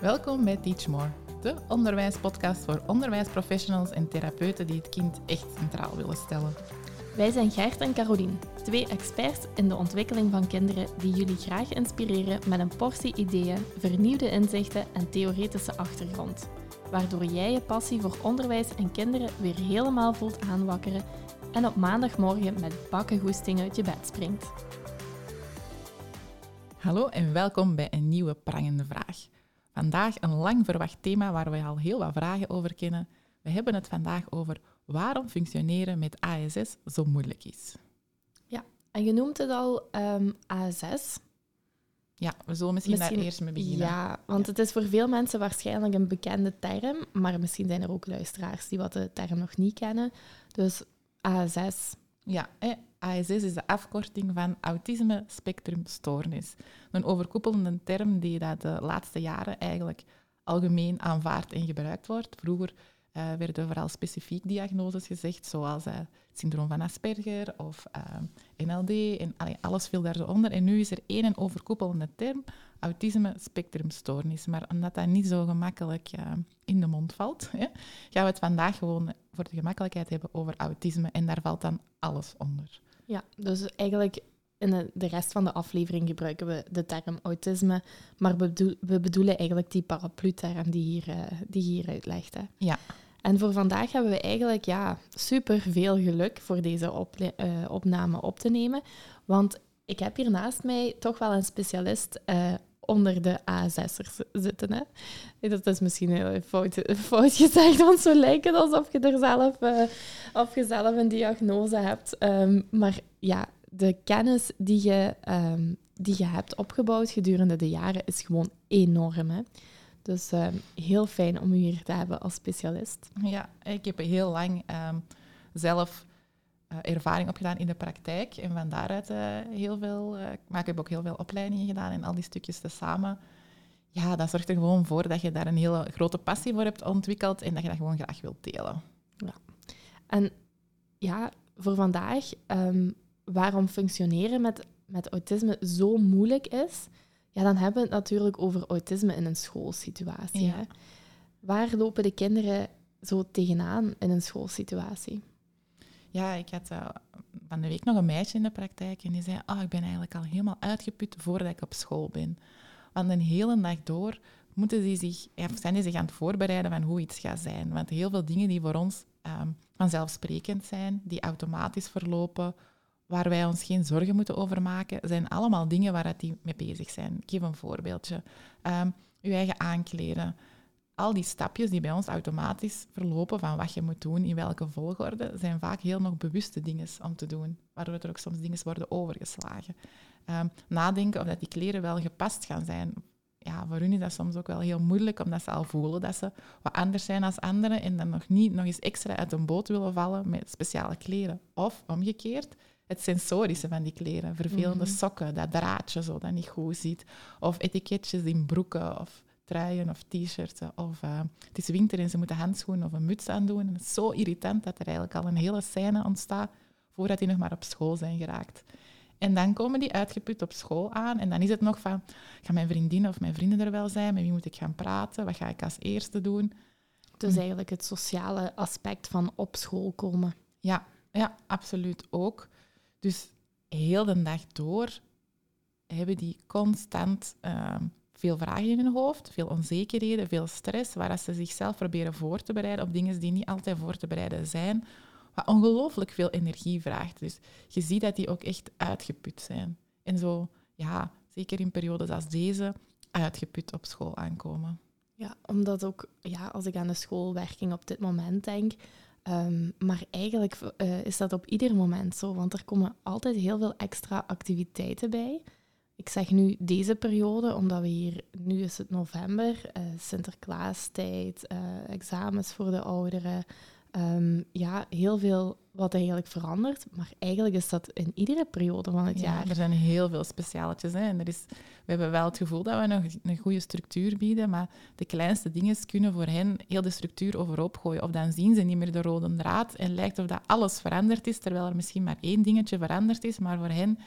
Welkom bij Teach More, de onderwijspodcast voor onderwijsprofessionals en therapeuten die het kind echt centraal willen stellen. Wij zijn Gert en Carolien, twee experts in de ontwikkeling van kinderen die jullie graag inspireren met een portie ideeën, vernieuwde inzichten en theoretische achtergrond. Waardoor jij je passie voor onderwijs en kinderen weer helemaal voelt aanwakkeren en op maandagmorgen met bakkengoesting uit je bed springt. Hallo en welkom bij een nieuwe prangende vraag. Vandaag een lang verwacht thema waar we al heel wat vragen over kennen. We hebben het vandaag over waarom functioneren met ASS zo moeilijk is. Ja, en je noemt het al um, ASS. Ja, we zullen misschien, daar eerst mee beginnen. Ja, want het is voor veel mensen waarschijnlijk een bekende term, maar misschien zijn er ook luisteraars die wat de term nog niet kennen. Dus ASS. Ja, ASS is de afkorting van autisme spectrum stoornis. Een overkoepelende term die dat de laatste jaren eigenlijk algemeen aanvaard en gebruikt wordt. Vroeger uh, werden vooral specifiek diagnoses gezegd, zoals uh, syndroom van Asperger of uh, NLD. En allee, alles viel onder. En nu is er één overkoepelende term, autisme spectrumstoornis. Maar omdat dat niet zo gemakkelijk in de mond valt, gaan we het vandaag gewoon voor de gemakkelijkheid hebben over autisme. En daar valt dan alles onder. Ja, dus eigenlijk in de rest van de aflevering gebruiken we de term autisme, maar we, we bedoelen eigenlijk die paraplu-term die hier, die hier uitlegt. Hè. Ja. En voor vandaag hebben we eigenlijk ja, super veel geluk voor deze uh, opname op te nemen. Want ik heb hier naast mij toch wel een specialist uh, onder de A6'ers zitten. Hè. Dat is misschien heel fout, fout gezegd, want zo lijkt het alsof je er zelf, uh, of je zelf een diagnose hebt. Um, maar ja, de kennis die je, um, die je hebt opgebouwd gedurende de jaren is gewoon enorm. Hè. Dus uh, heel fijn om u hier te hebben als specialist. Ja, ik heb heel lang zelf ervaring opgedaan in de praktijk. En van daaruit uh, heel veel... maar ik heb ook heel veel opleidingen gedaan en al die stukjes tezamen. Ja, dat zorgt er gewoon voor dat je daar een hele grote passie voor hebt ontwikkeld en dat je dat gewoon graag wilt delen. Ja. En ja, voor vandaag, um, waarom functioneren met, met autisme zo moeilijk is ja, dan hebben we het natuurlijk over autisme in een schoolsituatie. Hè? Waar lopen de kinderen zo tegenaan in een schoolsituatie? Ja, ik had uh, van de week nog een meisje in de praktijk en die zei, oh, ik ben eigenlijk al helemaal uitgeput voordat ik op school ben. Want een hele dag door moeten die zich, zijn die zich aan het voorbereiden van hoe iets gaat zijn. Want heel veel dingen die voor ons um, vanzelfsprekend zijn, die automatisch verlopen, waar wij ons geen zorgen moeten over maken, zijn allemaal dingen waar die mee bezig zijn. Ik geef een voorbeeldje. Um, je eigen aankleden. Al die stapjes die bij ons automatisch verlopen van wat je moet doen, in welke volgorde, zijn vaak heel nog bewuste dingen om te doen, waardoor er ook soms dingen worden overgeslagen. Um, nadenken of dat die kleren wel gepast gaan zijn. Ja, voor hun is dat soms ook wel heel moeilijk, omdat ze al voelen dat ze wat anders zijn als anderen en dan nog niet nog eens extra uit een boot willen vallen met speciale kleren. Of omgekeerd, het sensorische van die kleren. Vervelende mhm. sokken, dat draadje zo dat niet goed ziet. Of etiketjes in broeken of truien of t-shirts. Of uh, het is winter en ze moeten handschoenen of een muts aandoen. En het is zo irritant dat er eigenlijk al een hele scène ontstaat voordat die nog maar op school zijn geraakt. En dan komen die uitgeput op school aan en dan is het nog van, gaan mijn vriendinnen of mijn vrienden er wel zijn? Met wie moet ik gaan praten? Wat ga ik als eerste doen? Dus eigenlijk het sociale aspect van op school komen. Ja, ja absoluut ook. Dus heel de dag door hebben die constant uh, veel vragen in hun hoofd, veel onzekerheden, veel stress, waar ze zichzelf proberen voor te bereiden op dingen die niet altijd voor te bereiden zijn, wat ongelooflijk veel energie vraagt. Dus je ziet dat die ook echt uitgeput zijn. En zo, ja, zeker in periodes als deze, uitgeput op school aankomen. Ja, omdat ook, ja, als ik aan de schoolwerking op dit moment denk, Um, maar eigenlijk uh, is dat op ieder moment zo, want er komen altijd heel veel extra activiteiten bij. Ik zeg nu deze periode, omdat we hier, nu is het november, uh, Sinterklaastijd, uh, examens voor de ouderen, um, ja, heel veel wat eigenlijk verandert. Maar eigenlijk is dat in iedere periode van het ja, jaar. Er zijn heel veel specialetjes. Hè. En er is, we hebben wel het gevoel dat we nog een goede structuur bieden, maar de kleinste dingen kunnen voor hen heel de structuur overhoop gooien. Of dan zien ze niet meer de rode draad en lijkt of dat alles veranderd is, terwijl er misschien maar één dingetje veranderd is, maar voor hen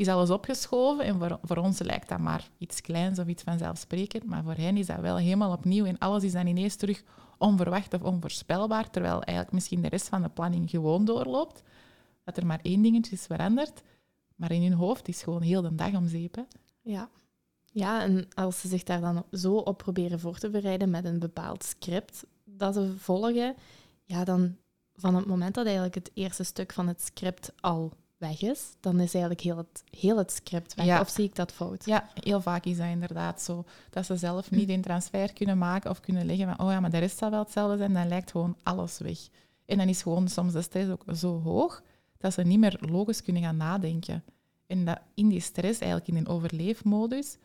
is alles opgeschoven. En voor, voor ons lijkt dat maar iets kleins of iets vanzelfsprekend. Maar voor hen is dat wel helemaal opnieuw. En alles is dan ineens terug onverwacht of onvoorspelbaar. Terwijl eigenlijk misschien de rest van de planning gewoon doorloopt. Dat er maar één dingetje is veranderd. Maar in hun hoofd is gewoon heel de dag om zeep. hè. Ja. Ja, en als ze zich daar dan zo op proberen voor te bereiden met een bepaald script dat ze volgen, ja, dan van het moment dat eigenlijk het eerste stuk van het script al weg is, dan is eigenlijk heel het, heel het script weg. Ja. Of zie ik dat fout? Ja, heel vaak is dat inderdaad zo. Dat ze zelf niet een transfer kunnen maken of kunnen leggen van, oh ja, maar de rest zal wel hetzelfde zijn, dan lijkt gewoon alles weg. En dan is gewoon soms de stress ook zo hoog dat ze niet meer logisch kunnen gaan nadenken. En dat in die stress, eigenlijk in een overleefmodus,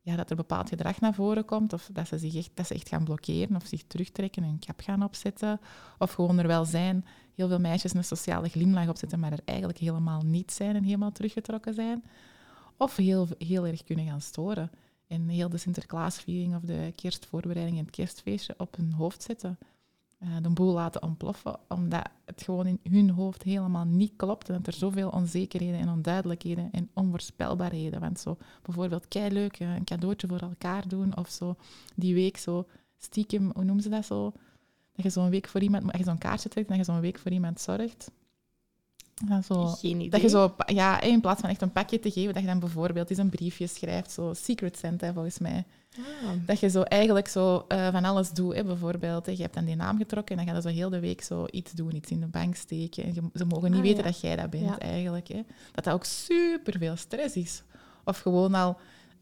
ja, dat er bepaald gedrag naar voren komt, of dat ze, zich echt, dat ze echt gaan blokkeren of zich terugtrekken en een kap gaan opzetten, of gewoon er wel zijn, heel veel meisjes een sociale glimlach opzetten, maar er eigenlijk helemaal niet zijn en helemaal teruggetrokken zijn. Of heel, heel erg kunnen gaan storen en heel de Sinterklaasviering of de kerstvoorbereiding en het kerstfeestje op hun hoofd zetten. Eh, de boel laten ontploffen, omdat het gewoon in hun hoofd helemaal niet klopt en dat er zoveel onzekerheden en onduidelijkheden en onvoorspelbaarheden. Want zo bijvoorbeeld kei leuk eh, een cadeautje voor elkaar doen of zo die week zo stiekem, hoe noemen ze dat zo? Dat je zo'n week voor iemand, dat je zo'n kaartje trekt en dat je zo'n week voor iemand zorgt. Ja, zo, Geen idee. dat je zo, ja, in plaats van echt een pakje te geven, dat je dan bijvoorbeeld eens een briefje schrijft, zo Secret Santa volgens mij. Ah, Dat je zo eigenlijk zo eh, van alles doet. Hè. Bijvoorbeeld, hè, je hebt dan die naam getrokken en dan ga je zo heel de week zo iets doen, iets in de bank steken. En je- ze mogen niet Ah, weten ja. dat jij dat bent Ja. eigenlijk. Hè. Dat dat ook super veel stress is. Of gewoon al...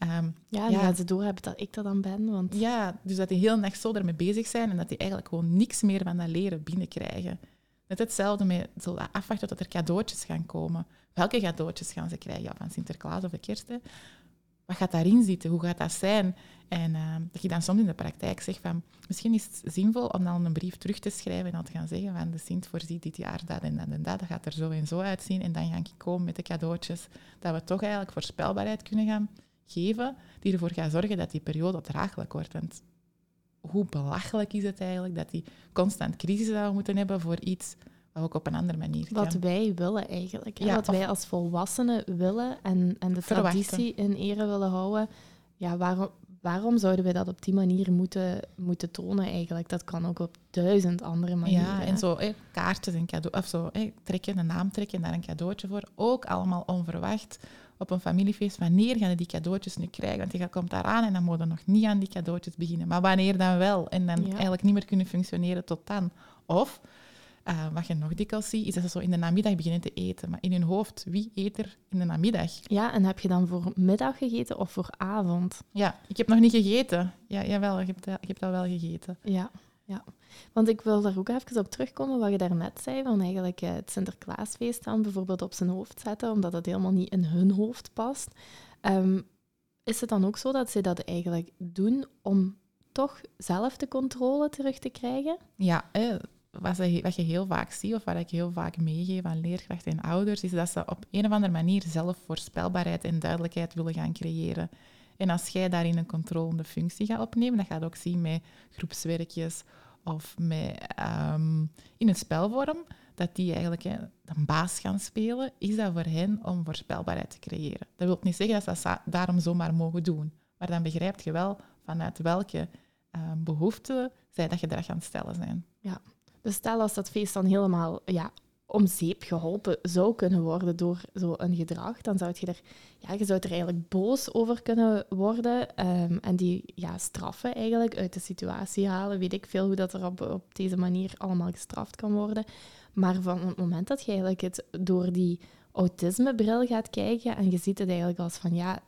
ehm, ja, Ja. dat ze doorhebben dat ik dat dan ben. Want ja, dus dat die heel nacht zo ermee bezig zijn en dat die eigenlijk gewoon niks meer van dat leren binnenkrijgen. Net hetzelfde met zo dat afwachten tot er cadeautjes gaan komen. Welke cadeautjes gaan ze krijgen? Ja, van Sinterklaas of de kerst. hè. Wat gaat daarin zitten? Hoe gaat dat zijn? En eh, dat je dan soms in de praktijk zegt van... Misschien is het zinvol om dan een brief terug te schrijven en dan te gaan zeggen van... De Sint voorziet dit jaar dat en dat en dat. Dat gaat er zo en zo uitzien. En dan ga ik komen met de cadeautjes. Dat we toch eigenlijk voorspelbaarheid kunnen gaan geven die ervoor gaat zorgen dat die periode draaglijk wordt. Want hoe belachelijk is het eigenlijk dat die constant crisis zouden moeten hebben voor iets wat ook op een andere manier kan. wat wij willen eigenlijk. Ja, wat wij als volwassenen willen en, en de Verwachten. traditie in ere willen houden. Ja, waarom, waarom zouden wij dat op die manier moeten, moeten tonen eigenlijk? Dat kan ook op duizend andere manieren. Ja, en zo hè, kaartjes en cadeau, of zo, hè, trekken, een naam trekken en daar een cadeautje voor. Ook allemaal onverwacht op een familiefeest. Wanneer gaan die cadeautjes nu krijgen? Want je gaat- komt daar aan en dan moet je nog niet aan die cadeautjes beginnen. Maar wanneer dan wel? En dan Ja. eigenlijk niet meer kunnen functioneren tot dan. Of, eh, wat je nog dikwijls ziet, is dat ze zo in de namiddag beginnen te eten. Maar in hun hoofd, wie eet er in de namiddag? Ja, en heb je dan voor middag gegeten of voor avond? Ja, ik heb nog niet gegeten. Ja, jawel, ik heb, dat, ik heb dat wel gegeten. Ja, ja. Want ik wil daar ook even op terugkomen wat je daarnet zei, van eigenlijk eh, het Sinterklaasfeest dan bijvoorbeeld op zijn hoofd zetten, omdat het helemaal niet in hun hoofd past. Ehm, is het dan ook zo dat ze dat eigenlijk doen om toch zelf de controle terug te krijgen? Ja, wat, je heel vaak ziet, of wat ik heel vaak meegeef aan leerkrachten en ouders, is dat ze op een of andere manier zelf voorspelbaarheid en duidelijkheid willen gaan creëren. En als jij daarin een controlende functie gaat opnemen, dat gaat ook zien met groepswerkjes of ehm, in een spelvorm, dat die eigenlijk een baas gaan spelen, is dat voor hen om voorspelbaarheid te creëren. Dat wil niet zeggen dat ze dat daarom zomaar mogen doen, maar dan begrijp je wel vanuit welke ehm, behoeften zij dat gedrag aan het stellen zijn. Dus stel als dat feest dan helemaal ja, om zeep geholpen zou kunnen worden door zo'n gedrag, dan zou je er, ja, je zou er eigenlijk boos over kunnen worden ehm, en die ja, straffen eigenlijk uit de situatie halen. Weet ik veel hoe dat er op, op deze manier allemaal gestraft kan worden. Maar van het moment dat je eigenlijk het door die autismebril gaat kijken en je ziet het eigenlijk als van ja,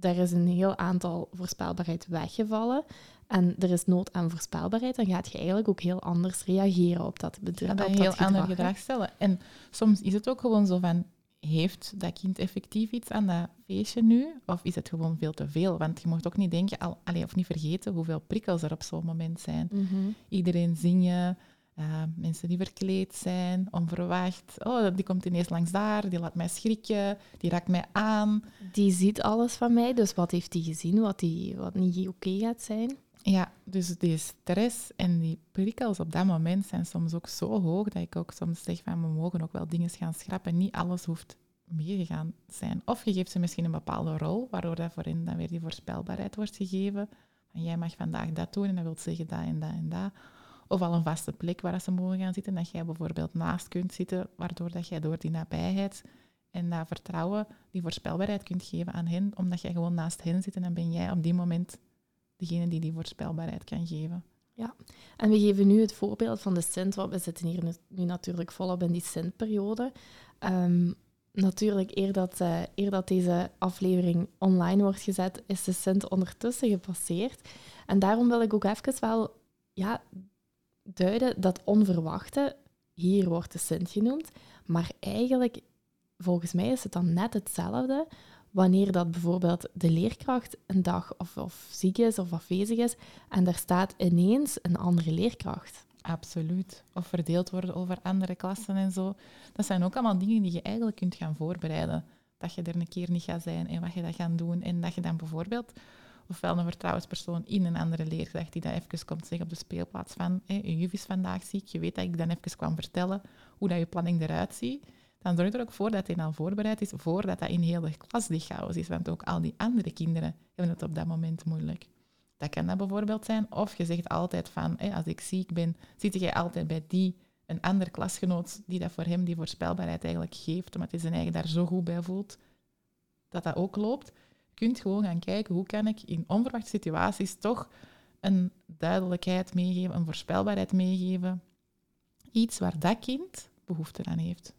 er is een heel aantal voorspelbaarheid weggevallen en er is nood aan voorspelbaarheid, dan gaat je eigenlijk ook heel anders reageren op dat bedrijf. Op een heel gedrag, ander gedrag stellen. En soms is het ook gewoon zo van, heeft dat kind effectief iets aan dat feestje nu? Of is het gewoon veel te veel? Want je mocht ook niet denken, al, allee, of niet vergeten hoeveel prikkels er op zo'n moment zijn. Mhm. Iedereen zingen, eh, mensen die verkleed zijn, onverwacht. Oh, die komt ineens langs daar, die laat mij schrikken, die raakt mij aan. Die ziet alles van mij, dus wat heeft hij gezien wat, die, wat niet oké gaat zijn? Ja, dus die stress en die prikkels op dat moment zijn soms ook zo hoog dat ik ook soms zeg van we mogen ook wel dingen gaan schrappen. Niet alles hoeft meegegaan zijn. Of je geeft ze misschien een bepaalde rol, waardoor dat voor dan weer die voorspelbaarheid wordt gegeven. Van jij mag vandaag dat doen en dat wil zeggen dat en dat en dat. Of al een vaste plek waar ze mogen gaan zitten, dat jij bijvoorbeeld naast kunt zitten, waardoor dat jij door die nabijheid en dat vertrouwen die voorspelbaarheid kunt geven aan hen, omdat jij gewoon naast hen zit en dan ben jij op die moment degene die die voorspelbaarheid kan geven. Ja, en we geven nu het voorbeeld van de want we zitten hier nu, natuurlijk volop in die Sint-periode. Ehm, natuurlijk, eer dat, uh, eer dat deze aflevering online wordt gezet, is de Sint ondertussen gepasseerd. En daarom wil ik ook even wel ja, duiden dat onverwachte, hier wordt de Sint genoemd, maar eigenlijk, volgens mij is het dan net hetzelfde wanneer dat bijvoorbeeld de leerkracht een dag of, of ziek is of afwezig is en daar staat ineens een andere leerkracht. Absoluut. Of verdeeld worden over andere klassen en zo. Dat zijn ook allemaal dingen die je eigenlijk kunt gaan voorbereiden. Dat je er een keer niet gaat zijn en wat je dat gaat doen. En dat je dan bijvoorbeeld ofwel een vertrouwenspersoon in een andere leerkracht die dat even komt zeggen op de speelplaats van je juf is vandaag ziek, je weet dat ik dan even kwam vertellen hoe dat je planning eruit ziet dan zorg er ook voor dat hij al voorbereid is voordat dat in heel de klas die chaos is. Want ook al die andere kinderen hebben het op dat moment moeilijk. Dat kan dat bijvoorbeeld zijn. Of je zegt altijd van, als ik ziek ben, zit jij altijd bij die, een ander klasgenoot die dat voor hem die voorspelbaarheid eigenlijk geeft, omdat hij zijn eigen daar zo goed bij voelt, dat dat ook loopt. Je kunt gewoon gaan kijken, hoe kan ik in onverwachte situaties toch een duidelijkheid meegeven, een voorspelbaarheid meegeven. Iets waar dat kind behoefte aan heeft.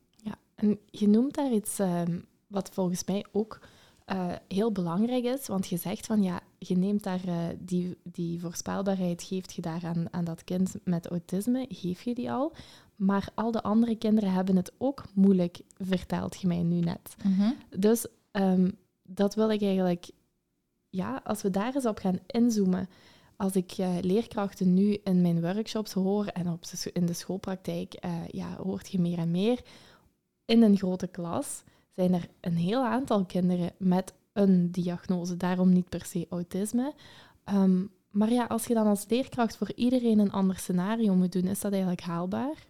En je noemt daar iets ehm, wat volgens mij ook uh, heel belangrijk is, want je zegt van ja, je neemt daar uh, die, die voorspelbaarheid, geeft je daar aan, aan dat kind met autisme, geef je die al. Maar al de andere kinderen hebben het ook moeilijk, vertelt je mij nu net. Mhm. Dus um, dat wil ik eigenlijk, ja, als we daar eens op gaan inzoomen. Als ik uh, leerkrachten nu in mijn workshops hoor en op in de schoolpraktijk ja, hoort je meer en meer in een grote klas zijn er een heel aantal kinderen met een diagnose, daarom niet per se autisme. Ehm, maar ja, als je dan als leerkracht voor iedereen een ander scenario moet doen, is dat eigenlijk haalbaar?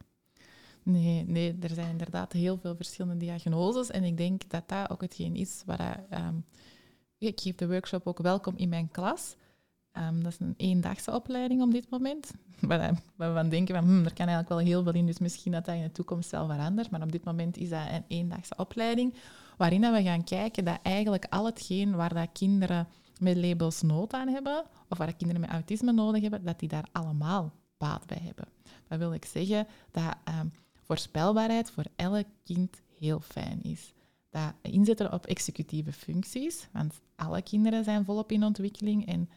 Nee, nee, er zijn inderdaad heel veel verschillende diagnoses. En ik denk dat dat ook hetgeen is waar... Um, ik geef de workshop ook welkom in mijn klas. Um, dat is een eendagse opleiding op dit moment. Waar, we van denken van, hmm, er kan eigenlijk wel heel veel in, dus misschien dat dat in de toekomst wel verandert. Maar op dit moment is dat een eendagse opleiding, waarin we gaan kijken dat eigenlijk al hetgeen waar dat kinderen met labels nood aan hebben, of waar kinderen met autisme nodig hebben, dat die daar allemaal baat bij hebben. Dat wil ik zeggen dat um, voorspelbaarheid voor elk kind heel fijn is. Dat inzetten op executieve functies, want alle kinderen zijn volop in ontwikkeling en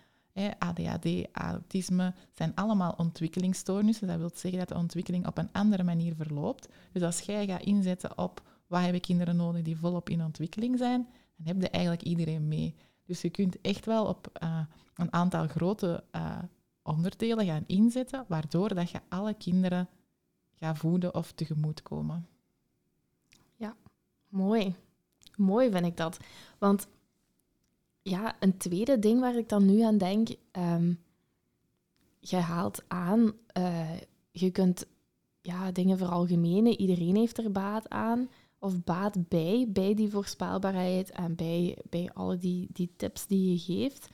ADHD, autisme zijn allemaal ontwikkelingsstoornissen. Dat wil zeggen dat de ontwikkeling op een andere manier verloopt. Dus als jij gaat inzetten op wat hebben kinderen nodig die volop in ontwikkeling zijn, dan heb je eigenlijk iedereen mee. Dus je kunt echt wel op uh, een aantal grote uh, onderdelen gaan inzetten, waardoor dat je alle kinderen gaat voeden of tegemoetkomen. Ja, mooi. Mooi vind ik dat. Want ja, een tweede ding waar ik dan nu aan denk, um, je haalt aan, uh, je kunt ja, dingen veralgemenen, iedereen heeft er baat aan of baat bij, bij die voorspelbaarheid en bij, bij alle die, die tips die je geeft.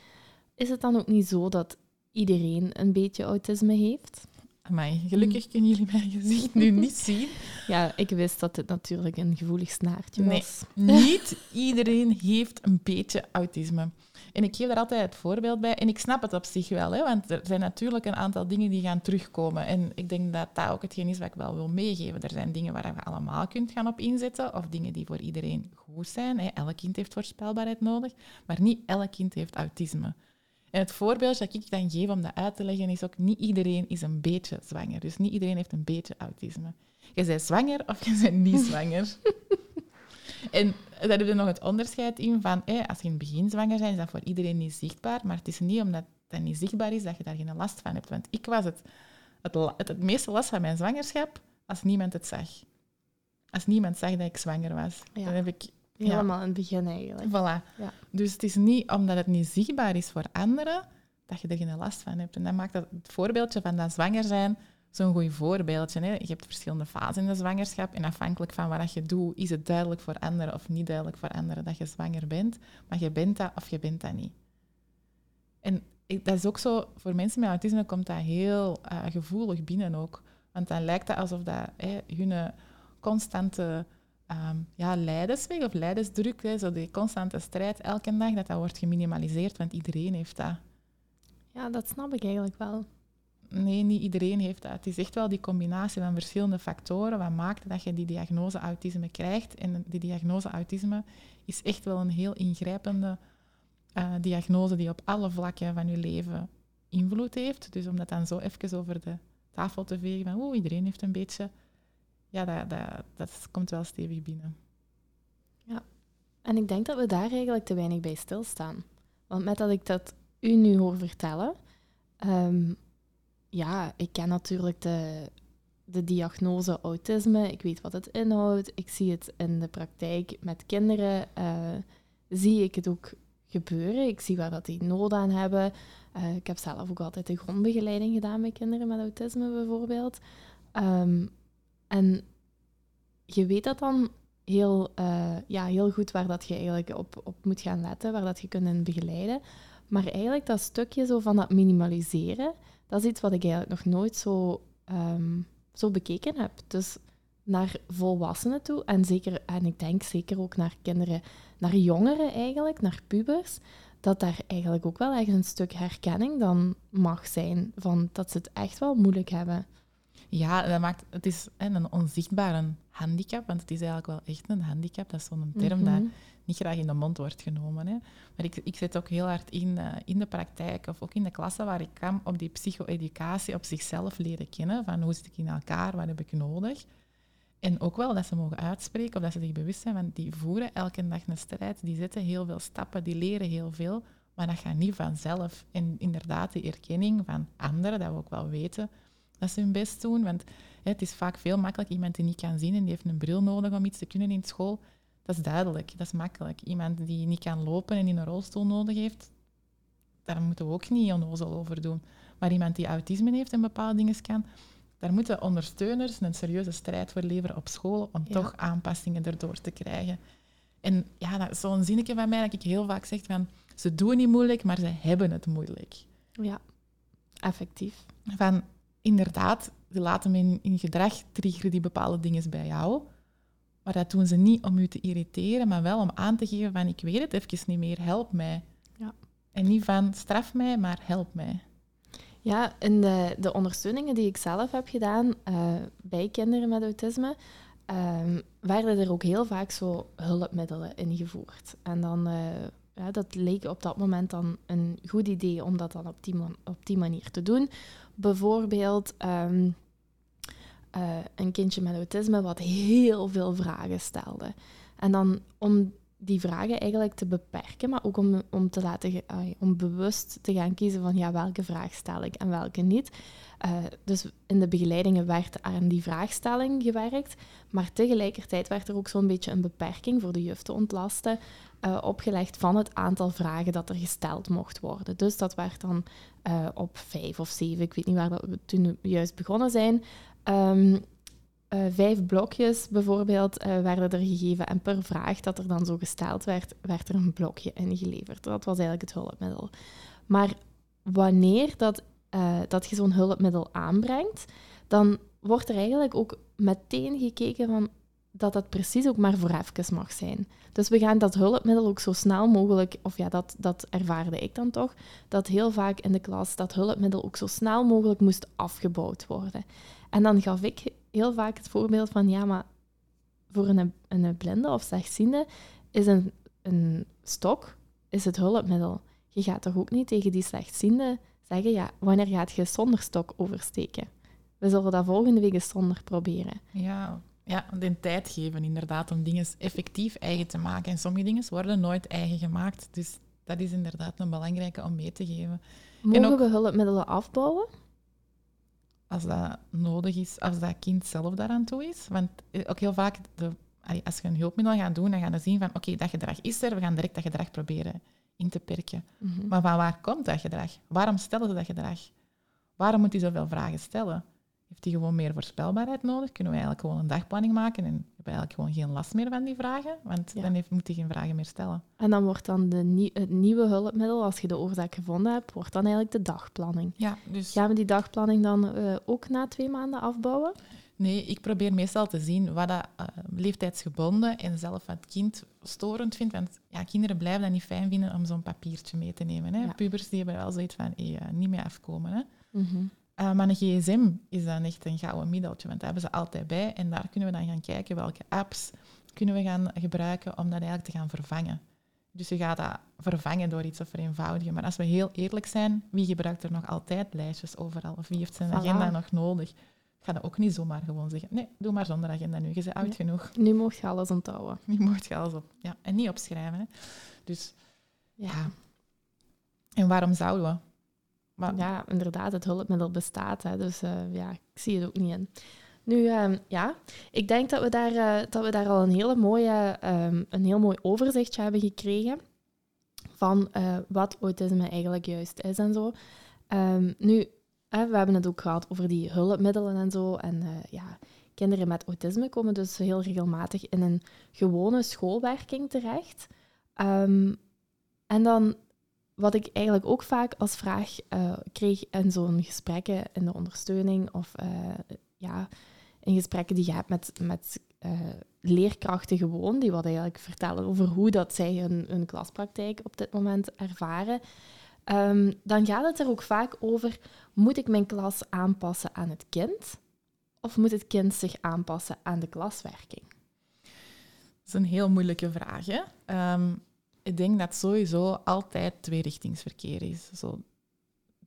Is het dan ook niet zo dat iedereen een beetje autisme heeft? Amai, gelukkig kunnen jullie mijn gezicht nu niet zien. Ja, ik wist dat het natuurlijk een gevoelig snaartje was. Nee, niet iedereen heeft een beetje autisme. En ik geef daar altijd het voorbeeld bij. En ik snap het op zich wel, hè, want er zijn natuurlijk een aantal dingen die gaan terugkomen. En ik denk dat dat ook hetgeen is wat ik wel wil meegeven. Er zijn dingen waar je allemaal kunt gaan op inzetten, of dingen die voor iedereen goed zijn. Hè. Elk kind heeft voorspelbaarheid nodig, maar niet elk kind heeft autisme. En het voorbeeld dat ik dan geef om dat uit te leggen is ook niet iedereen is een beetje zwanger. Dus niet iedereen heeft een beetje autisme. Je bent zwanger of je bent niet zwanger. en daar heb je nog het onderscheid in van, als je in het begin zwanger bent, is dat voor iedereen niet zichtbaar. Maar het is niet omdat dat niet zichtbaar is dat je daar geen last van hebt. Want ik was het, het, het, meeste last van mijn zwangerschap als niemand het zag. Als niemand zag dat ik zwanger was. Dan heb ik Helemaal in het begin eigenlijk. Voilà. Dus het is niet omdat het niet zichtbaar is voor anderen, dat je er geen last van hebt. En dat maakt dat het voorbeeldje van dat zwanger zijn zo'n goed voorbeeldje. Hè? Je hebt verschillende fasen in de zwangerschap en afhankelijk van wat je doet, is het duidelijk voor anderen of niet duidelijk voor anderen dat je zwanger bent. Maar je bent dat of je bent dat niet. En dat is ook zo, voor mensen met autisme komt dat heel uh, gevoelig binnen ook. Want dan lijkt het alsof dat, hè, hun constante um, ja, leidersweg of leidersdruk, hè, zo die constante strijd elke dag, dat dat wordt geminimaliseerd, want iedereen heeft dat. Ja, dat snap ik eigenlijk wel. Nee, niet iedereen heeft dat. Het is echt wel die combinatie van verschillende factoren wat maakt dat je die diagnose autisme krijgt. En die diagnose autisme is echt wel een heel ingrijpende uh, diagnose die op alle vlakken van je leven invloed heeft. Dus om dat dan zo even over de tafel te vegen van oh, iedereen heeft een beetje, ja, dat, dat, dat komt wel stevig binnen. Ja, en ik denk dat we daar eigenlijk te weinig bij stilstaan. Want met dat ik dat u nu hoor vertellen, ehm, ja, ik ken natuurlijk de, de diagnose autisme. Ik weet wat het inhoudt. Ik zie het in de praktijk met kinderen. Uh, zie ik het ook gebeuren. Ik zie waar dat die nood aan hebben. Uh, ik heb zelf ook altijd de grondbegeleiding gedaan met kinderen met autisme bijvoorbeeld. Um, en je weet dat dan heel, uh, ja, heel goed waar dat je eigenlijk op, op moet gaan letten, waar dat je kunt begeleiden. Maar eigenlijk dat stukje zo van dat minimaliseren, dat is iets wat ik eigenlijk nog nooit zo, um, zo bekeken heb. Dus naar volwassenen toe en, zeker, en ik denk zeker ook naar kinderen, naar jongeren eigenlijk, naar pubers, dat daar eigenlijk ook wel echt een stuk herkenning dan mag zijn van dat ze het echt wel moeilijk hebben. Ja, dat maakt, het is een onzichtbare handicap, want het is eigenlijk wel echt een handicap. Dat is zo'n term mm dat niet graag in de mond wordt genomen. Hè. Maar ik, ik zet ook heel hard in, uh, in de praktijk of ook in de klasse waar ik kan op die psycho-educatie op zichzelf leren kennen. Van hoe zit ik in elkaar, wat heb ik nodig? En ook wel dat ze mogen uitspreken of dat ze zich bewust zijn van die voeren elke dag een strijd, die zetten heel veel stappen, die leren heel veel, maar dat gaat niet vanzelf. En inderdaad, die erkenning van anderen, dat we ook wel weten dat ze hun best doen. Want hè, het is vaak veel makkelijk iemand die niet kan zien en die heeft een bril nodig om iets te kunnen in school. Dat is duidelijk, dat is makkelijk. Iemand die niet kan lopen en in een rolstoel nodig heeft, daar moeten we ook niet onnozel over doen. Maar iemand die autisme heeft en bepaalde dingen kan, daar moeten ondersteuners een serieuze strijd voor leveren op school om toch aanpassingen erdoor te krijgen. En ja, zo'n zinnetje van mij dat ik heel vaak zeg van ze doen niet moeilijk, maar ze hebben het moeilijk. Ja, effectief. Van inderdaad, ze laten in, in gedrag triggeren die bepaalde dingen bij jou. Maar dat doen ze niet om u te irriteren, maar wel om aan te geven van ik weet het even niet meer, help mij. Ja. En niet van straf mij, maar help mij. Ja, in de, de ondersteuningen die ik zelf heb gedaan uh, bij kinderen met autisme, uh, werden er ook heel vaak zo hulpmiddelen ingevoerd. En dan, uh, ja, dat leek op dat moment dan een goed idee om dat dan op die, op die manier te doen. Bijvoorbeeld um, een kindje met autisme wat heel veel vragen stelde. En dan om die vragen eigenlijk te beperken, maar ook om, om, te laten, om bewust te gaan kiezen van ja, welke vraag stel ik en welke niet. Uh, dus in de begeleidingen werd aan die vraagstelling gewerkt, maar tegelijkertijd werd er ook zo'n beetje een beperking voor de juf te ontlasten uh, opgelegd van het aantal vragen dat er gesteld mocht worden. Dus dat werd dan uh, op vijf of zeven, ik weet niet waar dat we toen juist begonnen zijn, uh, vijf blokjes bijvoorbeeld werden er gegeven en per vraag dat er dan zo gesteld werd, werd er een blokje ingeleverd. Dat was eigenlijk het hulpmiddel. Maar wanneer dat, uh, dat je zo'n hulpmiddel aanbrengt, dan wordt er eigenlijk ook meteen gekeken van dat dat precies ook maar voor even mag zijn. Dus we gaan dat hulpmiddel ook zo snel mogelijk, of ja, dat, dat ervaarde ik dan toch, dat heel vaak in de klas dat hulpmiddel ook zo snel mogelijk moest afgebouwd worden. En dan gaf ik heel vaak het voorbeeld van, ja, maar voor een, een blinde of slechtziende is een, een stok is het hulpmiddel. Je gaat toch ook niet tegen die slechtziende zeggen, ja, wanneer gaat je zonder stok oversteken? We zullen dat volgende week eens zonder proberen. Ja, ja, de tijd geven inderdaad om dingen effectief eigen te maken. En sommige dingen worden nooit eigen gemaakt. Dus dat is inderdaad een belangrijke om mee te geven. Mogen ook, we hulpmiddelen afbouwen? Als dat nodig is, als dat kind zelf daaraan toe is. Want eh, ook heel vaak, de, als je een hulpmiddel gaat doen, dan gaan we zien van oké, dat gedrag is er, we gaan direct dat gedrag proberen in te perken. Mhm. Maar van waar komt dat gedrag? Waarom stellen ze dat gedrag? Waarom moet hij zoveel vragen stellen? heeft die gewoon meer voorspelbaarheid nodig? Kunnen we eigenlijk gewoon een dagplanning maken en hebben we eigenlijk gewoon geen last meer van die vragen? Want Ja. dan heeft, moet hij geen vragen meer stellen. En dan wordt dan de nie- het nieuwe hulpmiddel, als je de oorzaak gevonden hebt, wordt dan eigenlijk de dagplanning. Ja, dus Gaan we die dagplanning dan eh, ook na twee maanden afbouwen? Nee, ik probeer meestal te zien wat dat eh, leeftijdsgebonden en zelf wat het kind storend vindt. Want ja, kinderen blijven dat niet fijn vinden om zo'n papiertje mee te nemen. Hè. Ja. Pubers die hebben wel zoiets van, eh, niet meer afkomen. Hè. Uh, maar een gsm is dan echt een gouden middeltje, want dat hebben ze altijd bij. En daar kunnen we dan gaan kijken welke apps kunnen we gaan gebruiken om dat eigenlijk te gaan vervangen. Dus je gaat dat vervangen door iets te vereenvoudigen. Maar als we heel eerlijk zijn, wie gebruikt er nog altijd lijstjes overal? Of wie heeft zijn Voilà. agenda nog nodig? Ik ga dat ook niet zomaar gewoon zeggen. Nee, doe maar zonder agenda nu. Je bent oud genoeg. Nu mocht je alles onthouden. Je mocht je alles op. Ja, en niet opschrijven. Hè. Dus Ja. ja. En waarom zouden we? Maar, Ja, inderdaad, het hulpmiddel bestaat. Hè, dus eh, ja, ik zie het ook niet in. Nu, ehm, ja, ik denk dat we daar, eh, dat we daar al een, hele mooie, ehm, een heel mooi overzichtje hebben gekregen van eh, wat autisme eigenlijk juist is en zo. Ehm, nu, we hebben het ook gehad over die hulpmiddelen en zo. En eh, ja, kinderen met autisme komen dus heel regelmatig in een gewone schoolwerking terecht. Ehm, en dan wat ik eigenlijk ook vaak als vraag eh, kreeg in zo'n gesprekken in de ondersteuning of eh, ja, in gesprekken die je hebt met, met leerkrachten gewoon, die wat eigenlijk vertellen over hoe dat zij hun, hun klaspraktijk op dit moment ervaren, Ehm, dan gaat het er ook vaak over, moet ik mijn klas aanpassen aan het kind of moet het kind zich aanpassen aan de klaswerking? Dat is een heel moeilijke vraag. Hè? Ehm, ik denk dat sowieso altijd tweerichtingsverkeer is. Zo,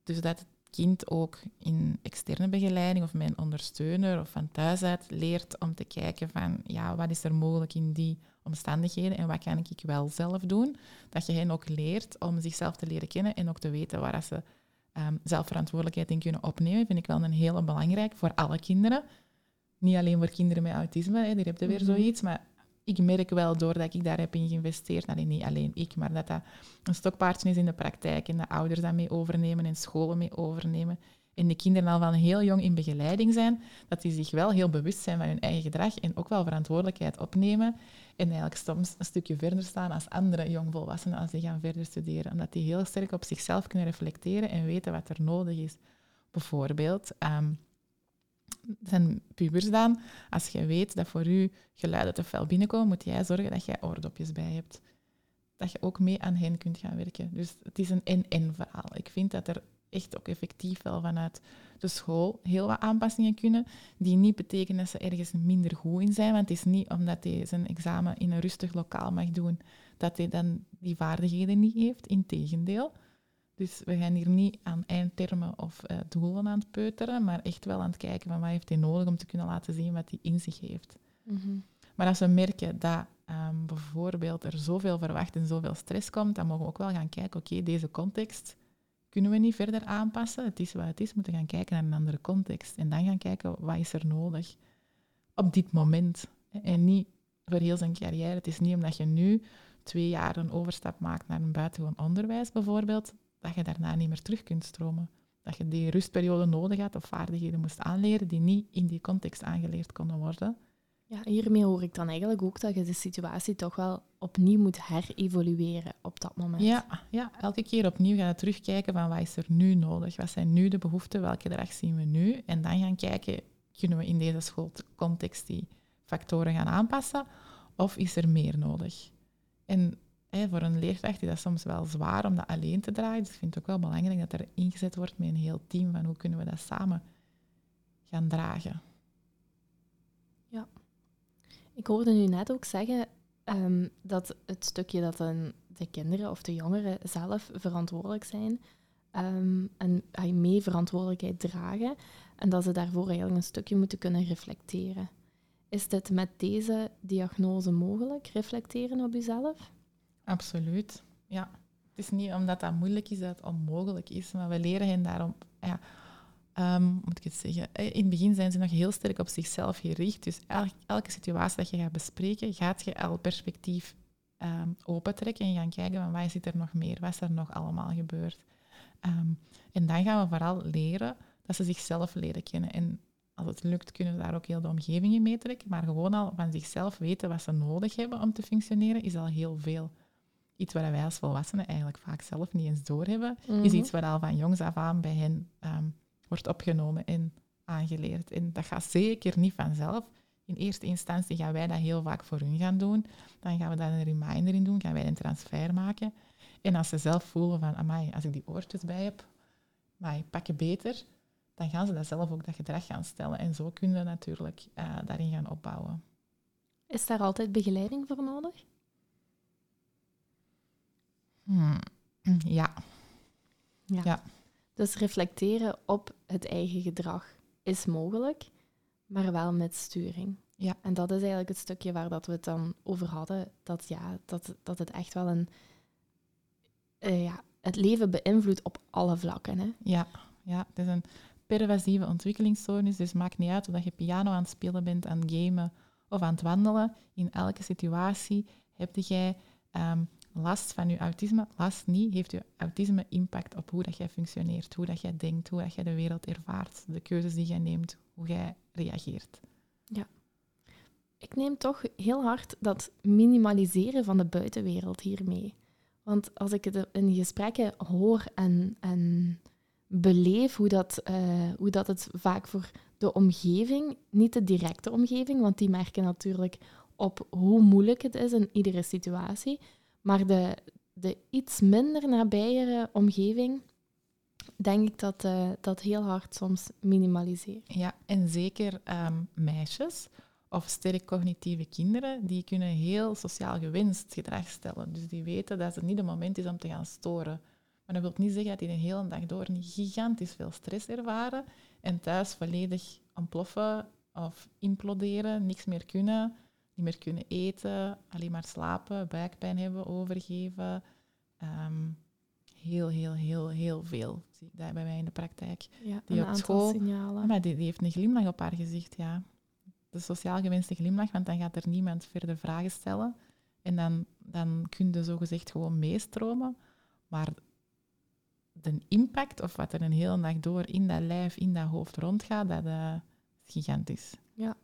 dus dat kind ook in externe begeleiding of mijn ondersteuner of van thuis uit leert om te kijken van ja, wat is er mogelijk in die omstandigheden en wat kan ik wel zelf doen. Dat je hen ook leert om zichzelf te leren kennen en ook te weten waar ze ehm, zelf verantwoordelijkheid in kunnen opnemen, vind ik wel een hele belangrijk voor alle kinderen. Niet alleen voor kinderen met autisme, hè, daar heb je weer Mhm. zoiets, maar ik merk wel, doordat ik daar heb in geïnvesteerd, alleen niet alleen ik, maar dat dat een stokpaardje is in de praktijk en de ouders dat mee overnemen en scholen mee overnemen. En de kinderen al van heel jong in begeleiding zijn, dat die zich wel heel bewust zijn van hun eigen gedrag en ook wel verantwoordelijkheid opnemen. En eigenlijk soms een stukje verder staan als andere jongvolwassenen als die gaan verder studeren. Omdat die heel sterk op zichzelf kunnen reflecteren en weten wat er nodig is. Bijvoorbeeld, ehm, zijn pubers dan, als je weet dat voor u geluiden te fel binnenkomen, moet jij zorgen dat jij oordopjes bij hebt. Dat je ook mee aan hen kunt gaan werken. Dus het is een en-en verhaal. Ik vind dat er echt ook effectief wel vanuit de school heel wat aanpassingen kunnen, die niet betekenen dat ze ergens minder goed in zijn, want het is niet omdat hij zijn examen in een rustig lokaal mag doen, dat hij dan die vaardigheden niet heeft. Integendeel. Dus we gaan hier niet aan eindtermen of eh, doelen aan het peuteren, maar echt wel aan het kijken van wat heeft hij nodig om te kunnen laten zien wat hij in zich heeft. Maar als we merken dat ehm, bijvoorbeeld er zoveel verwacht en zoveel stress komt, dan mogen we ook wel gaan kijken, oké, deze context kunnen we niet verder aanpassen. Het is wat het is, we moeten gaan kijken naar een andere context. En dan gaan kijken, wat is er nodig op dit moment? En niet voor heel zijn carrière. Het is niet omdat je nu twee jaar een overstap maakt naar een buitengewoon onderwijs bijvoorbeeld, dat je daarna niet meer terug kunt stromen. Dat je die rustperiode nodig had of vaardigheden moest aanleren die niet in die context aangeleerd konden worden. Ja, hiermee hoor ik dan eigenlijk ook dat je de situatie toch wel opnieuw moet herevalueren op dat moment. Ja, ja, elke keer opnieuw gaan we terugkijken van wat is er nu nodig? Wat zijn nu de behoeften? Welke gedrag zien we nu? En dan gaan kijken, kunnen we in deze schoolcontext die factoren gaan aanpassen? Of is er meer nodig? En voor een leerkracht is dat soms wel zwaar om dat alleen te dragen. Dus ik vind het ook wel belangrijk dat er ingezet wordt met een heel team van hoe kunnen we dat samen gaan dragen. Ik hoorde u net ook zeggen ehm, dat het stukje dat een, de kinderen of de jongeren zelf verantwoordelijk zijn ehm, en mee verantwoordelijkheid dragen en dat ze daarvoor eigenlijk een stukje moeten kunnen reflecteren. Is dit met deze diagnose mogelijk, reflecteren op uzelf? Absoluut, ja. Het is niet omdat dat moeilijk is dat het onmogelijk is, maar we leren hen daarom... Ja, um, moet ik het zeggen? In het begin zijn ze nog heel sterk op zichzelf gericht. Dus elke, situatie dat je gaat bespreken, gaat je al perspectief um, opentrekken en gaan kijken van wat zit er nog meer, wat is er nog allemaal gebeurd. Um, en dan gaan we vooral leren dat ze zichzelf leren kennen. En als het lukt, kunnen ze daar ook heel de omgeving in meetrekken. Maar gewoon al van zichzelf weten wat ze nodig hebben om te functioneren, is al heel veel. Iets waar wij als volwassenen eigenlijk vaak zelf niet eens doorhebben, mm is iets wat al van jongs af aan bij hen ehm, wordt opgenomen en aangeleerd. En dat gaat zeker niet vanzelf. In eerste instantie gaan wij dat heel vaak voor hun gaan doen. Dan gaan we daar een reminder in doen, gaan wij een transfer maken. En als ze zelf voelen van, amai, als ik die oortjes bij heb, maar pak je beter, dan gaan ze dat zelf ook dat gedrag gaan stellen. En zo kunnen we natuurlijk uh, daarin gaan opbouwen. Is daar altijd begeleiding voor nodig? Hmm. Ja. ja. ja. Dus reflecteren op het eigen gedrag is mogelijk, maar wel met sturing. Ja. En dat is eigenlijk het stukje waar dat we het dan over hadden, dat, ja, dat, dat het echt wel een... Uh, ja, het leven beïnvloedt op alle vlakken. Hè? Ja, ja, het is een pervasieve ontwikkelingsstoornis, dus maakt niet uit of je piano aan het spelen bent, aan het gamen of aan het wandelen. In elke situatie heb jij um, last van je autisme. Last niet, heeft je autisme impact op hoe dat jij functioneert, hoe dat jij denkt, hoe dat jij de wereld ervaart, de keuzes die jij neemt, hoe jij reageert. Ja. Ik neem toch heel hard dat minimaliseren van de buitenwereld hiermee. Want als ik het in gesprekken hoor en, en beleef hoe dat, uh, hoe dat het vaak voor de omgeving, niet de directe omgeving, want die merken natuurlijk op hoe moeilijk het is in iedere situatie, maar de, de iets minder nabijere omgeving, denk ik dat uh, dat heel hard soms minimaliseert. Ja, en zeker um, meisjes of sterk cognitieve kinderen, die kunnen heel sociaal gewenst gedrag stellen. Dus die weten dat het niet het moment is om te gaan storen. Maar dat wil niet zeggen dat die de hele dag door gigantisch veel stress ervaren en thuis volledig ontploffen of imploderen, niks meer kunnen, niet meer kunnen eten, alleen maar slapen, buikpijn hebben, overgeven. Ehm, heel, heel, heel, heel veel zie ik dat bij mij in de praktijk. Ja, die op school, signalen. Maar die, die heeft een glimlach op haar gezicht, ja. De sociaal gewenste glimlach, want dan gaat er niemand verder vragen stellen. En dan, dan kun je zogezegd gewoon meestromen. Maar de impact of wat er een hele dag door in dat lijf, in dat hoofd rondgaat, dat uh, is gigantisch. Ja.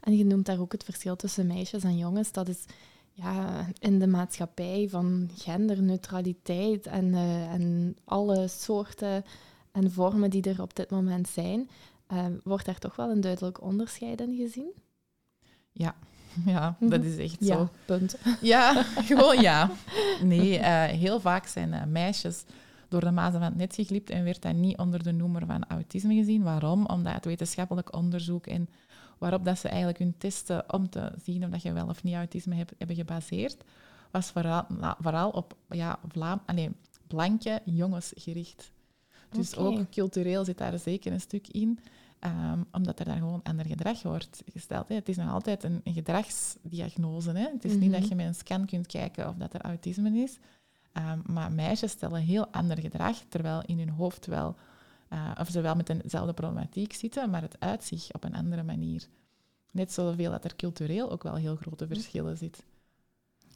En je noemt daar ook het verschil tussen meisjes en jongens. Dat is ja, in de maatschappij van genderneutraliteit en, uh, en alle soorten en vormen die er op dit moment zijn, uh, wordt daar toch wel een duidelijk onderscheid in gezien? Ja, Ja, dat is echt ja, zo. punt. Ja, gewoon ja. Nee, uh, heel vaak zijn uh, meisjes door de mazen van het net geglipt en werd dat niet onder de noemer van autisme gezien. Waarom? Omdat het wetenschappelijk onderzoek en waarop dat ze eigenlijk hun testen om te zien of dat je wel of niet autisme hebt, hebben gebaseerd, was vooral, nou, vooral op ja, Vlaam, blanke jongens gericht. Dus okay. ook cultureel zit daar zeker een stuk in. Um, omdat er daar gewoon ander gedrag wordt gesteld. Hè. Het is nog altijd een, een gedragsdiagnose. Hè. Het is mm -hmm. niet dat mhm. je met een scan kunt kijken of dat er autisme is. Um, maar meisjes stellen heel ander gedrag, terwijl in hun hoofd wel, uh, of ze wel met dezelfde problematiek zitten, maar het uitzicht op een andere manier. Net zoveel dat er cultureel ook wel heel grote verschillen zitten.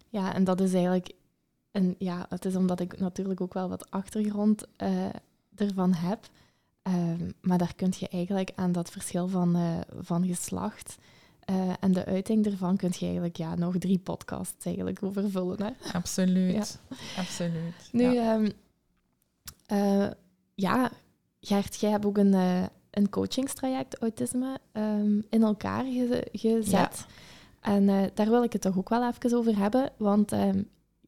Ja, en dat is eigenlijk... En ja, het is omdat ik natuurlijk ook wel wat achtergrond uh, ervan heb. Um, maar daar kun je eigenlijk aan dat verschil van, uh, van geslacht uh, en de uiting ervan kun je eigenlijk ja, nog drie podcasts eigenlijk over vullen. Hè? Absoluut. Ja. Absoluut. Nu, ja, um, uh, ja Gert, jij hebt ook een, een coachingstraject autisme um, in elkaar ge gezet. Ja. En daar wil ik het toch ook wel even over hebben. Want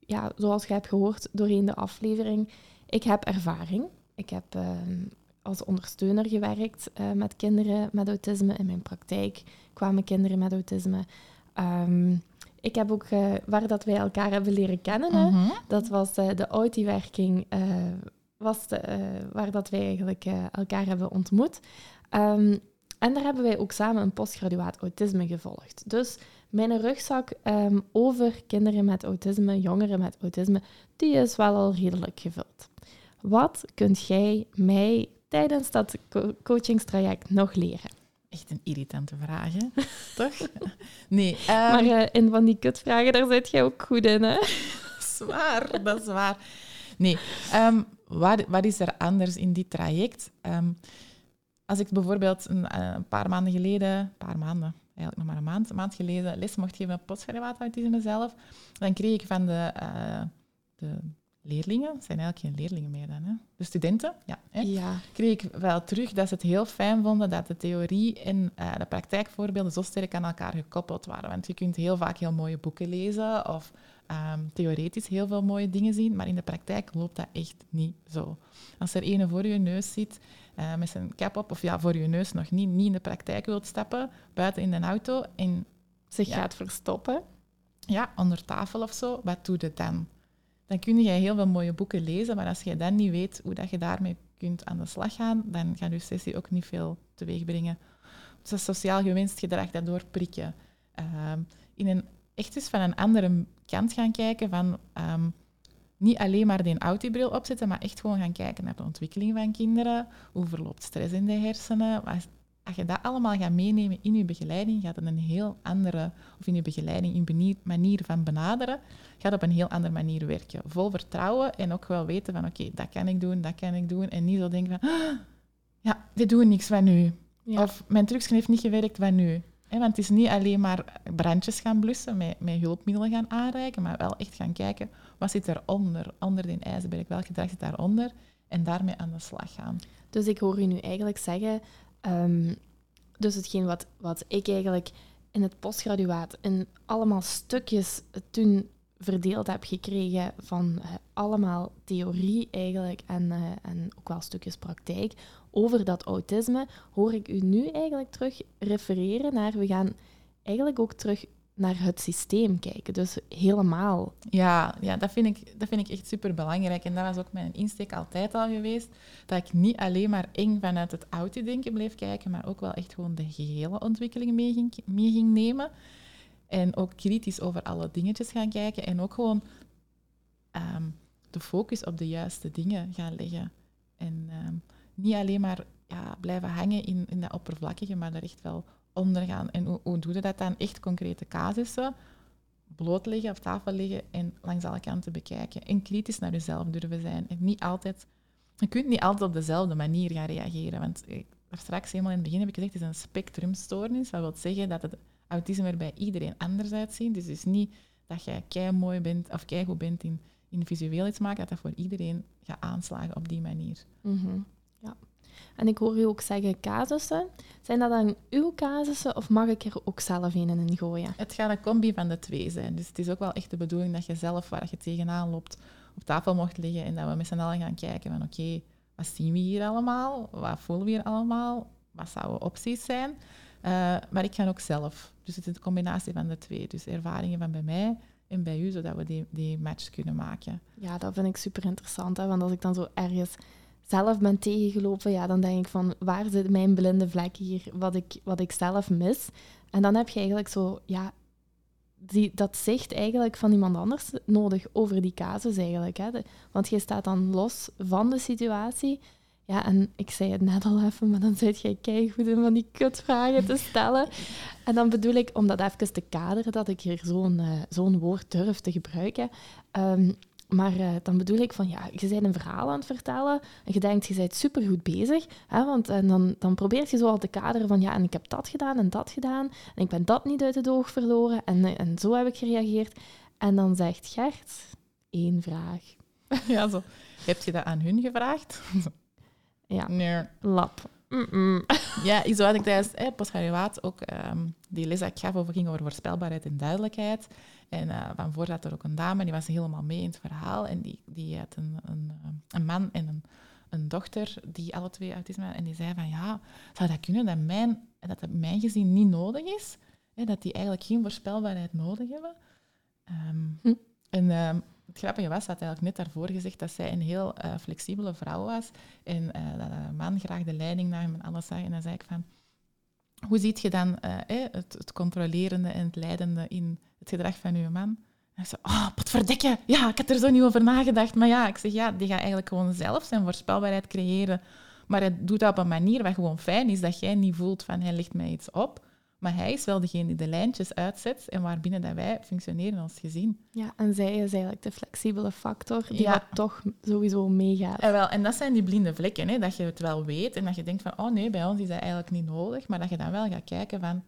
ja, zoals je hebt gehoord doorheen de aflevering, ik heb ervaring. Ik heb als ondersteuner gewerkt uh, met kinderen met autisme. In mijn praktijk kwamen kinderen met autisme. Ik heb ook, uh, waar dat wij elkaar hebben leren kennen, mm -hmm. dat was uh, de Audi-werking, was de, waar dat wij eigenlijk elkaar hebben ontmoet. Um, en daar hebben wij ook samen een postgraduaat autisme gevolgd. Dus mijn rugzak um, over kinderen met autisme, jongeren met autisme, die is wel al redelijk gevuld. Wat kunt jij mij tijdens dat co coachingstraject nog leren? Echt een irritante vraag, hè? toch? Nee. Um... Maar uh, in van die kutvragen, daar zit jij ook goed in, hè? Zwaar, dat is waar. Nee, um, wat, wat is er anders in dit traject? Um, als ik bijvoorbeeld een, eh, een paar maanden geleden, een paar maanden, eigenlijk nog maar een maand, een maand geleden, les mocht geven op postgraduaatautisme zelf, dan kreeg ik van de, uh, de leerlingen, het zijn eigenlijk geen leerlingen meer dan, hè? de studenten, ja, hè? Ja. kreeg ik wel terug dat ze het heel fijn vonden dat de theorie en uh, de praktijkvoorbeelden zo sterk aan elkaar gekoppeld waren. Want je kunt heel vaak heel mooie boeken lezen of um, theoretisch heel veel mooie dingen zien, maar in de praktijk loopt dat echt niet zo. Als er ene voor je neus zit uh, met zijn cap op, of ja, voor je neus nog niet, niet in de praktijk wilt stappen, buiten in een auto en zich ja, gaat verstoppen, ja, onder tafel of zo, wat doe je dan? Dan kun je heel veel mooie boeken lezen, maar als je dan niet weet hoe dat je daarmee kunt aan de slag gaan, dan gaat je sessie ook niet veel teweeg brengen. Dus dat sociaal gewenst gedrag, dat doorprikken. Uh, in een, echt eens van een andere kant gaan kijken van um, niet alleen maar die autibril opzetten, maar echt gewoon gaan kijken naar de ontwikkeling van kinderen. Hoe verloopt stress in de hersenen? Als je dat allemaal gaat meenemen in je begeleiding, gaat het een heel andere, of in je begeleiding, in je manier van benaderen, gaat op een heel andere manier werken. Vol vertrouwen en ook wel weten van oké, dat kan ik doen, dat kan ik doen. En niet zo denken van, ah, ja, dit doen niks van nu. Ja. Of mijn trucje heeft niet gewerkt, van nu? Want het is niet alleen maar brandjes gaan blussen, met, met hulpmiddelen gaan aanreiken, maar wel echt gaan kijken, wat zit eronder, onder die ijsberg, welk gedrag zit daaronder, en daarmee aan de slag gaan. Dus ik hoor u nu eigenlijk zeggen, um, dus hetgeen wat, wat ik eigenlijk in het postgraduaat in allemaal stukjes toen verdeeld heb gekregen van uh, allemaal theorie eigenlijk en, uh, en ook wel stukjes praktijk over dat autisme, hoor ik u nu eigenlijk terug refereren naar, we gaan eigenlijk ook terug naar het systeem kijken. Dus helemaal. Ja, ja dat, vind ik, dat vind ik echt super belangrijk. En dat was ook mijn insteek altijd al geweest. Dat ik niet alleen maar eng vanuit het auto-denken bleef kijken, maar ook wel echt gewoon de gehele ontwikkeling mee ging, nemen. En ook kritisch over alle dingetjes gaan kijken. En ook gewoon um, de focus op de juiste dingen gaan leggen. En um, niet alleen maar ja, blijven hangen in, in dat oppervlakkige, maar er echt wel onder gaan. En hoe, hoe doe je dat dan? Echt concrete casussen blootleggen, op tafel leggen en langs alle kanten bekijken. En kritisch naar jezelf durven zijn. En niet altijd, je kunt niet altijd op dezelfde manier gaan reageren. Want ik, straks helemaal in het begin heb ik gezegd, het is een spectrumstoornis. Dat wil zeggen dat het autisme er bij iedereen anders uitziet. Dus het is niet dat jij kei mooi bent of kei goed bent in, in visueel iets maken, dat dat voor iedereen gaat aanslagen op die manier. Mm. En ik hoor u ook zeggen casussen. Zijn dat dan uw casussen of mag ik er ook zelf een in gooien? Het gaat een combi van de twee zijn. Dus het is ook wel echt de bedoeling dat je zelf, waar je tegenaan loopt, op tafel mocht liggen en dat we met z'n allen gaan kijken van oké, wat zien we hier allemaal? Wat voelen we hier allemaal? Wat zouden opties zijn? Uh, maar ik ga ook zelf. Dus het is een combinatie van de twee. Dus ervaringen van bij mij en bij u, zodat we die, die match kunnen maken. Ja, dat vind ik super interessant. Hè? Want als ik dan zo ergens zelf ben tegengelopen, ja, dan denk ik van waar zit mijn blinde vlek hier, wat ik, wat ik zelf mis. En dan heb je eigenlijk zo, ja, die, dat zicht eigenlijk van iemand anders nodig over die casus eigenlijk. Hè. want je staat dan los van de situatie. Ja, en ik zei het net al even, maar dan zit jij keigoed in van die kutvragen te stellen. En dan bedoel ik, om dat even te kaderen, dat ik hier zo'n uh, zo'n woord durf te gebruiken. Um, maar uh, dan bedoel ik van, ja, je bent een verhaal aan het vertellen en je denkt, je bent supergoed bezig. Hè, want en dan, dan probeer je zo al te kaderen van, ja, en ik heb dat gedaan en dat gedaan. En ik ben dat niet uit het oog verloren. En, eh, en zo heb ik gereageerd. En dan zegt Gert, één vraag. Ja, zo. Heb je dat aan hun gevraagd? ja. Nee. Lap. Mm -mm. Ja, zo had ik tijdens eh, postgraduaat ook um, die les dat ik gaf over ging over voorspelbaarheid en duidelijkheid. En uh, van voor zat er ook een dame, die was helemaal mee in het verhaal. En die, die had een, een, eh, een man en een, een dochter die alle twee autisme hadden. En die zei van, ja, zou dat kunnen dat mijn, dat het mijn gezin niet nodig is? Hè, dat die eigenlijk geen voorspelbaarheid nodig hebben? Um, hm. En um, het grappige was, dat eigenlijk net daarvoor gezegd dat zij een heel uh, flexibele vrouw was. En uh, dat de man graag de leiding nam en alles zag. En dan zei ik van, hoe ziet je dan uh, het, het controlerende en het leidende in het gedrag van uw man. En ik zei, oh, wat verdikken. Ja, ik had er zo niet over nagedacht. Maar ja, ik zeg, ja, die gaat eigenlijk gewoon zelf zijn voorspelbaarheid creëren. Maar hij doet dat op een manier wat gewoon fijn is, dat jij niet voelt van, hij legt mij iets op. Maar hij is wel degene die de lijntjes uitzet en waarbinnen dat wij functioneren als gezin. Ja, en zij is eigenlijk de flexibele factor die Ja. wat toch sowieso meegaat. En, wel, en dat zijn die blinde vlekken, hè, dat je het wel weet en dat je denkt van, oh nee, bij ons is dat eigenlijk niet nodig, maar dat je dan wel gaat kijken van,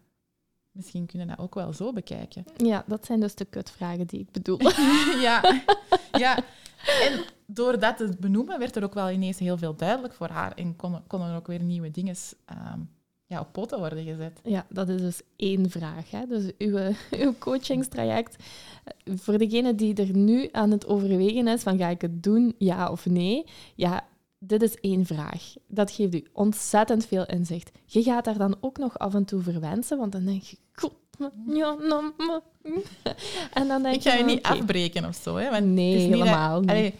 misschien kunnen we dat ook wel zo bekijken. Ja, dat zijn dus de kutvragen die ik bedoel. ja. ja. En door dat te benoemen werd er ook wel ineens heel veel duidelijk voor haar en konden, konden er ook weer nieuwe dingen ehm, ja, op poten worden gezet. Ja, dat is dus één vraag. Hè? Dus uw, uw coachingstraject. eh, Voor degene die er nu aan het overwegen is van ga ik het doen, ja of nee? Ja, dit is één vraag. Dat geeft u ontzettend veel inzicht. Je gaat daar dan ook nog af en toe verwensen, want dan denk je... "God, maar- ja, nou, maar." En dan denk Ik ga je niet afbreken of zo. Hè, want Nee, dat- helemaal niet. Allee,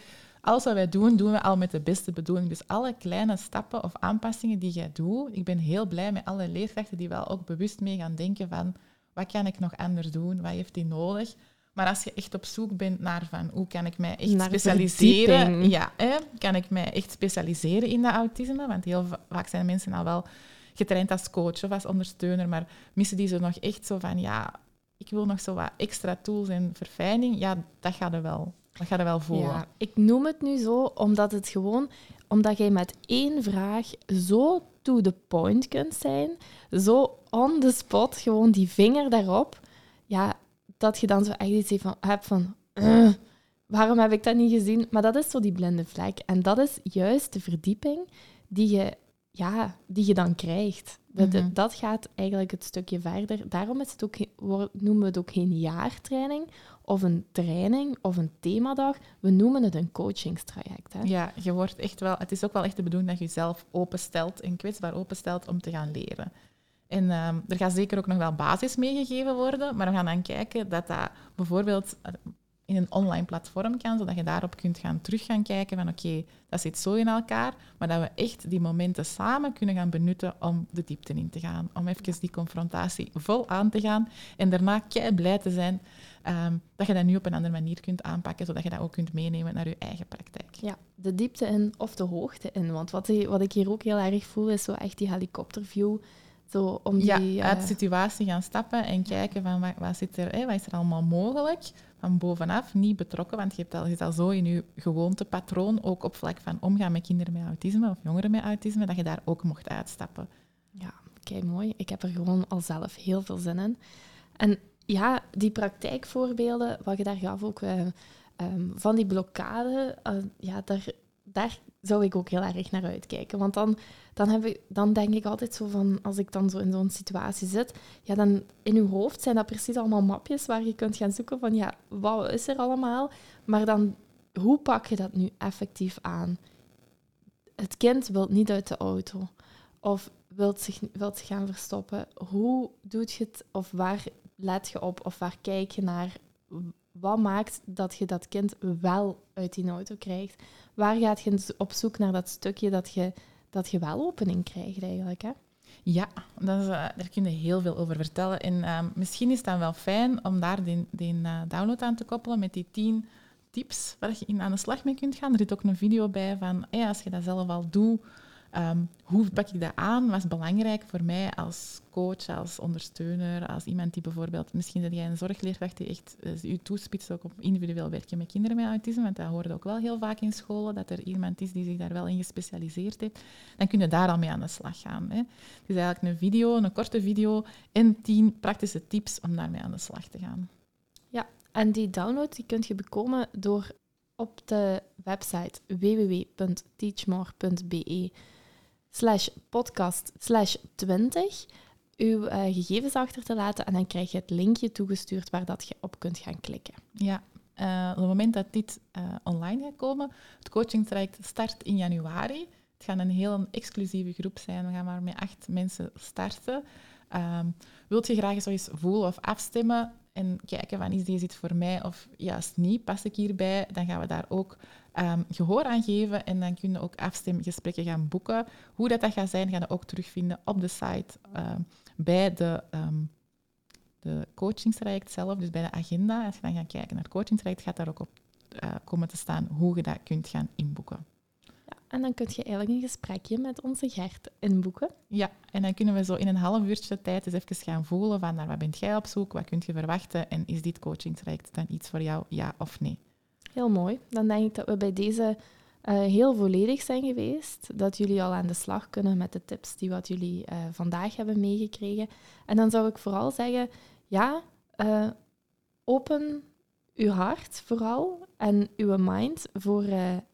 alles wat wij doen, doen we al met de beste bedoeling. Dus alle kleine stappen of aanpassingen die jij doet, ik ben heel blij met alle leerkrachten die wel ook bewust mee gaan denken van wat kan ik nog anders doen, wat heeft die nodig. Maar als je echt op zoek bent naar van hoe kan ik mij echt Naar specialiseren, ja, hè, kan ik mij echt specialiseren in dat autisme, want heel va- vaak zijn mensen al wel getraind als coach of als ondersteuner, maar missen die zo nog echt zo van ja, ik wil nog zo wat extra tools en verfijning, ja, dat gaat er wel, dat gaat er wel voelen. Ja, ik noem het nu zo omdat het gewoon, omdat jij met één vraag zo to the point kunt zijn, zo on the spot, gewoon die vinger daarop, ja, dat je dan zo echt iets van, hebt van, "Ugh, waarom heb ik dat niet gezien? Maar dat is zo die blinde vlek. En dat is juist de verdieping die je, ja, die je dan krijgt. Dat, Mhm. dat gaat eigenlijk het stukje verder. Daarom is het ook, noemen we het ook geen jaartraining of een training of een themadag. We noemen het een coachingstraject. Hè? Ja, je wordt echt wel, het is ook wel echt de bedoeling dat je jezelf openstelt en kwetsbaar openstelt om te gaan leren. En ehm, er gaat zeker ook nog wel basis meegegeven worden, maar we gaan dan kijken dat dat bijvoorbeeld eh, in een online platform kan, zodat je daarop kunt gaan terug gaan kijken van oké, dat zit zo in elkaar, maar dat we echt die momenten samen kunnen gaan benutten om de diepte in te gaan, om even die confrontatie vol aan te gaan en daarna kei blij te zijn ehm, dat je dat nu op een andere manier kunt aanpakken, zodat je dat ook kunt meenemen naar je eigen praktijk. Ja, de diepte in of de hoogte in. Want wat, wat ik hier ook heel erg voel, is zo echt die helikopterview. Zo om die, ja, eh, uit de situatie gaan stappen en kijken van wat, wat, zit er, hè, wat is er allemaal mogelijk. Van bovenaf, niet betrokken, want je hebt al, je zit al zo in je gewoontepatroon, ook op vlak van omgaan met kinderen met autisme of jongeren met autisme, dat je daar ook mocht uitstappen. Ja, kei mooi. Ik heb er gewoon al zelf heel veel zin in. En ja, die praktijkvoorbeelden, wat je daar gaf ook, eh, ehm, van die blokkade, eh, ja, daar, daar zou ik ook heel erg naar uitkijken. Want dan, dan, heb ik, dan denk ik altijd zo van, als ik dan zo in zo'n situatie zit, ja, dan in uw hoofd zijn dat precies allemaal mapjes waar je kunt gaan zoeken van, ja, wat is er allemaal? Maar dan, hoe pak je dat nu effectief aan? Het kind wil niet uit de auto. Of wilt zich, wilt zich gaan verstoppen. Hoe doet je het? Of waar let je op? Of waar kijk je naar? Wat maakt dat je dat kind wel uit die auto krijgt? Waar gaat je op zoek naar dat stukje dat je, dat je wel opening krijgt eigenlijk? Hè? Ja, dat eh, daar kun je heel veel over vertellen. En ehm, misschien is het dan wel fijn om daar die, die eh, download aan te koppelen met die tien tips waar je in aan de slag mee kunt gaan. Er zit ook een video bij van, hey, als je dat zelf al doet, ehm, hoe pak ik dat aan? Wat is belangrijk voor mij als coach, als ondersteuner, als iemand die bijvoorbeeld, misschien dat jij een zorgleerkracht die echt eh, je toespitst ook op individueel werken met kinderen met autisme, want dat hoorde ook wel heel vaak in scholen, dat er iemand is die zich daar wel in gespecialiseerd heeft, dan kun je daar al mee aan de slag gaan. Hè. Het is eigenlijk een video, een korte video en tien praktische tips om daarmee aan de slag te gaan. En die download die kun je bekomen door op de website www.teachmore.be slash podcast slash 20 uw eh, gegevens achter te laten en dan krijg je het linkje toegestuurd waar dat je op kunt gaan klikken. Ja, eh, op het moment dat dit eh, online gaat komen, het coachingtraject start in januari. Het gaat een heel exclusieve groep zijn. We gaan maar met acht mensen starten. Ehm, wilt je graag eens voelen of afstemmen en kijken van is deze voor mij of juist niet, pas ik hierbij, dan gaan we daar ook ehm, gehoor aan geven en dan kun je ook afstemgesprekken gaan boeken. Hoe dat, dat gaat zijn, ga je ook terugvinden op de site ehm, bij de, ehm, de coachingstraject zelf, dus bij de agenda. Als je dan gaat kijken naar het coachingstraject, gaat daar ook op eh, komen te staan hoe je dat kunt gaan inboeken. Ja, en dan kun je eigenlijk een gesprekje met onze Gert inboeken. Ja, en dan kunnen we zo in een half uurtje tijd eens even gaan voelen van naar wat bent jij op zoek, wat kun je verwachten en is dit coachingstraject dan iets voor jou, ja of nee? Heel mooi. Dan denk ik dat we bij deze uh, heel volledig zijn geweest. Dat jullie al aan de slag kunnen met de tips die wat jullie uh, vandaag hebben meegekregen. En dan zou ik vooral zeggen, ja, uh, open uw hart vooral en uw mind voor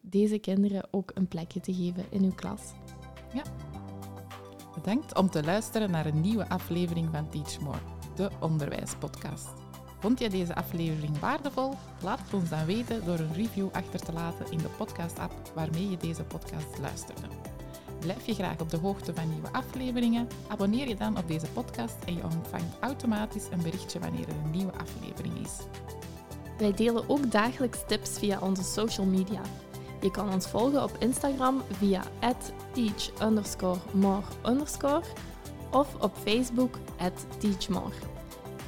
deze kinderen ook een plekje te geven in uw klas. Ja. Bedankt om te luisteren naar een nieuwe aflevering van Teach More, de onderwijspodcast. Vond je deze aflevering waardevol? Laat het ons dan weten door een review achter te laten in de podcast-app waarmee je deze podcast luisterde. Blijf je graag op de hoogte van nieuwe afleveringen? Abonneer je dan op deze podcast en je ontvangt automatisch een berichtje wanneer er een nieuwe aflevering is. Wij delen ook dagelijks tips via onze social media. Je kan ons volgen op Instagram via teach_more_, of op Facebook teachmore.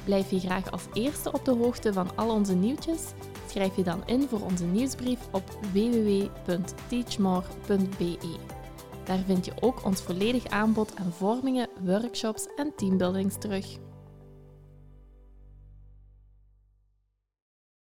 Blijf je graag als eerste op de hoogte van al onze nieuwtjes? Schrijf je dan in voor onze nieuwsbrief op www.teachmore.be. Daar vind je ook ons volledig aanbod aan vormingen, workshops en teambuildings terug.